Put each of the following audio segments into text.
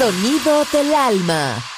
Sonido del alma.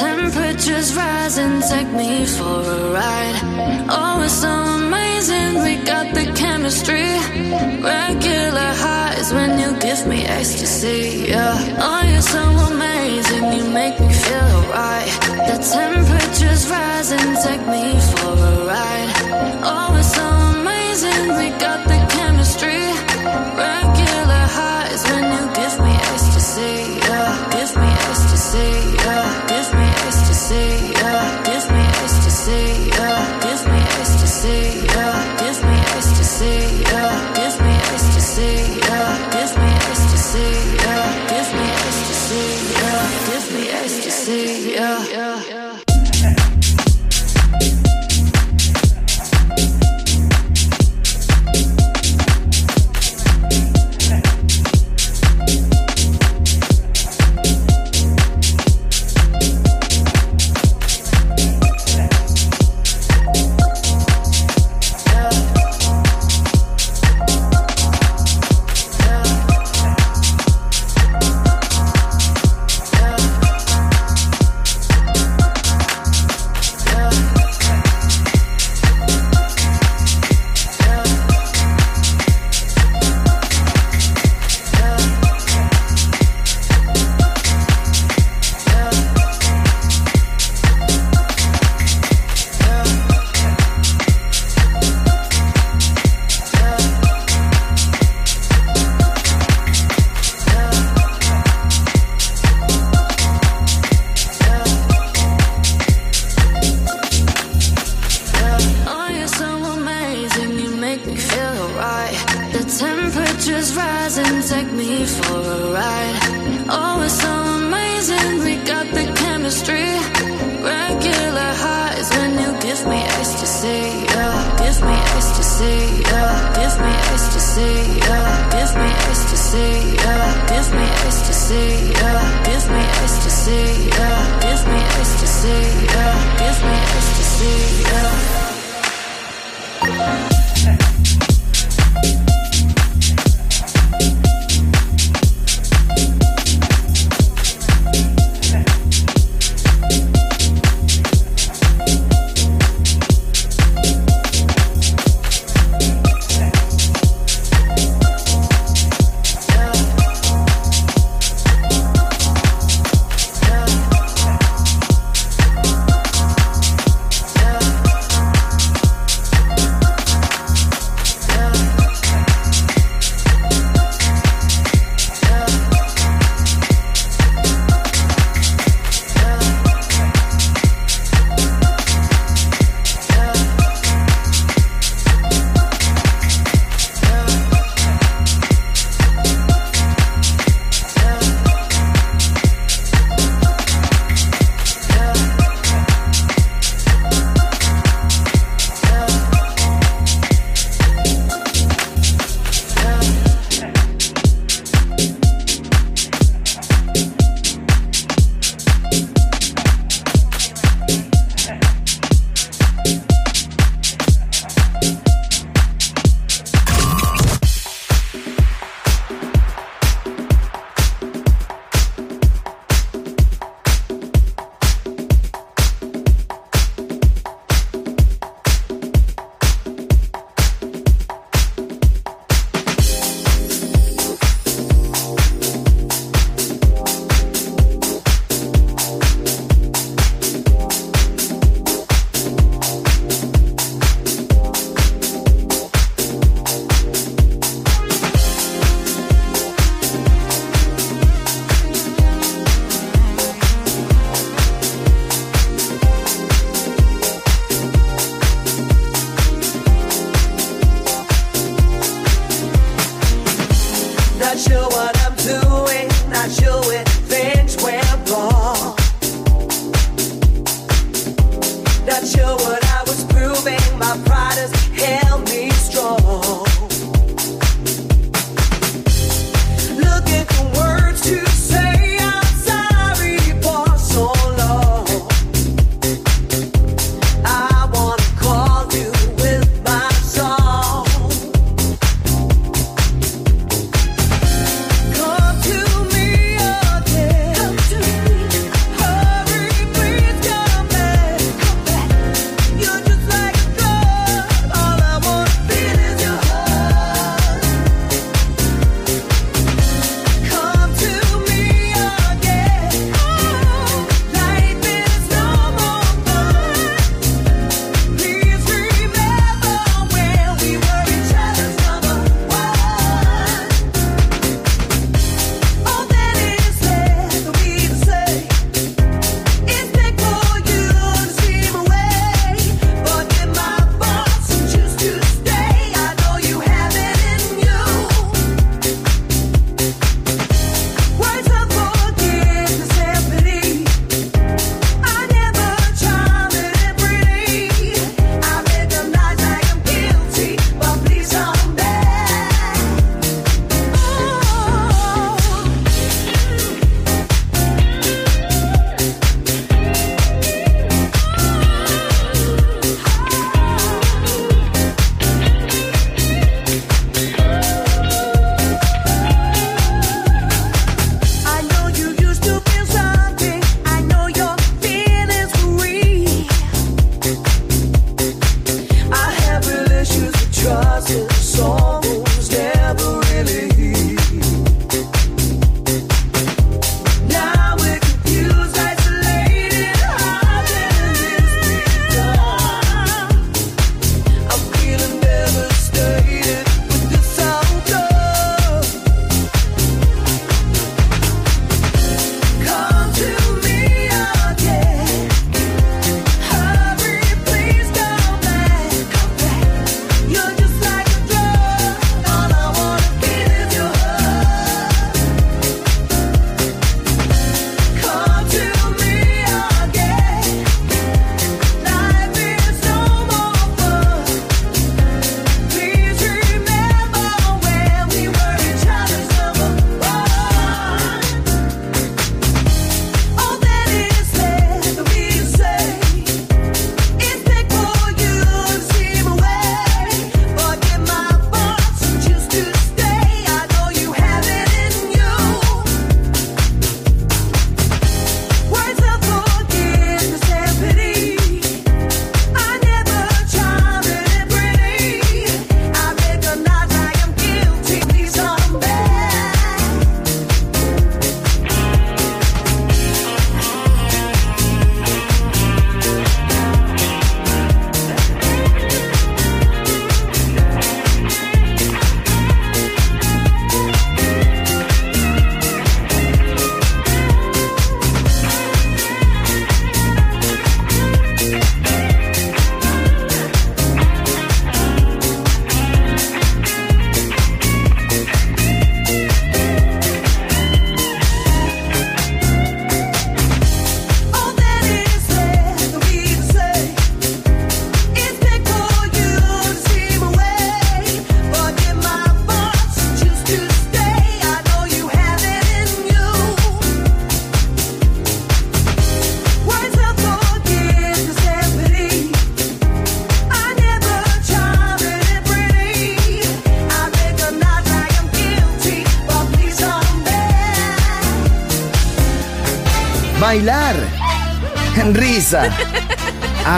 Temperatures rising, take me for a ride. Oh, it's so amazing, we got the chemistry. Regular highs when you give me ecstasy, yeah. Oh, you're so amazing, you make me feel alright. The temperature's rising, take me for a ride. Oh, it's so amazing, we got the chemistry. Regular highs when you give me ecstasy, yeah. Give me ecstasy, yeah.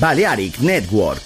Balearic Network.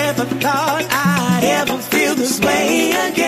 never thought I'd ever feel this way again.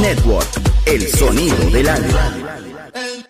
Network,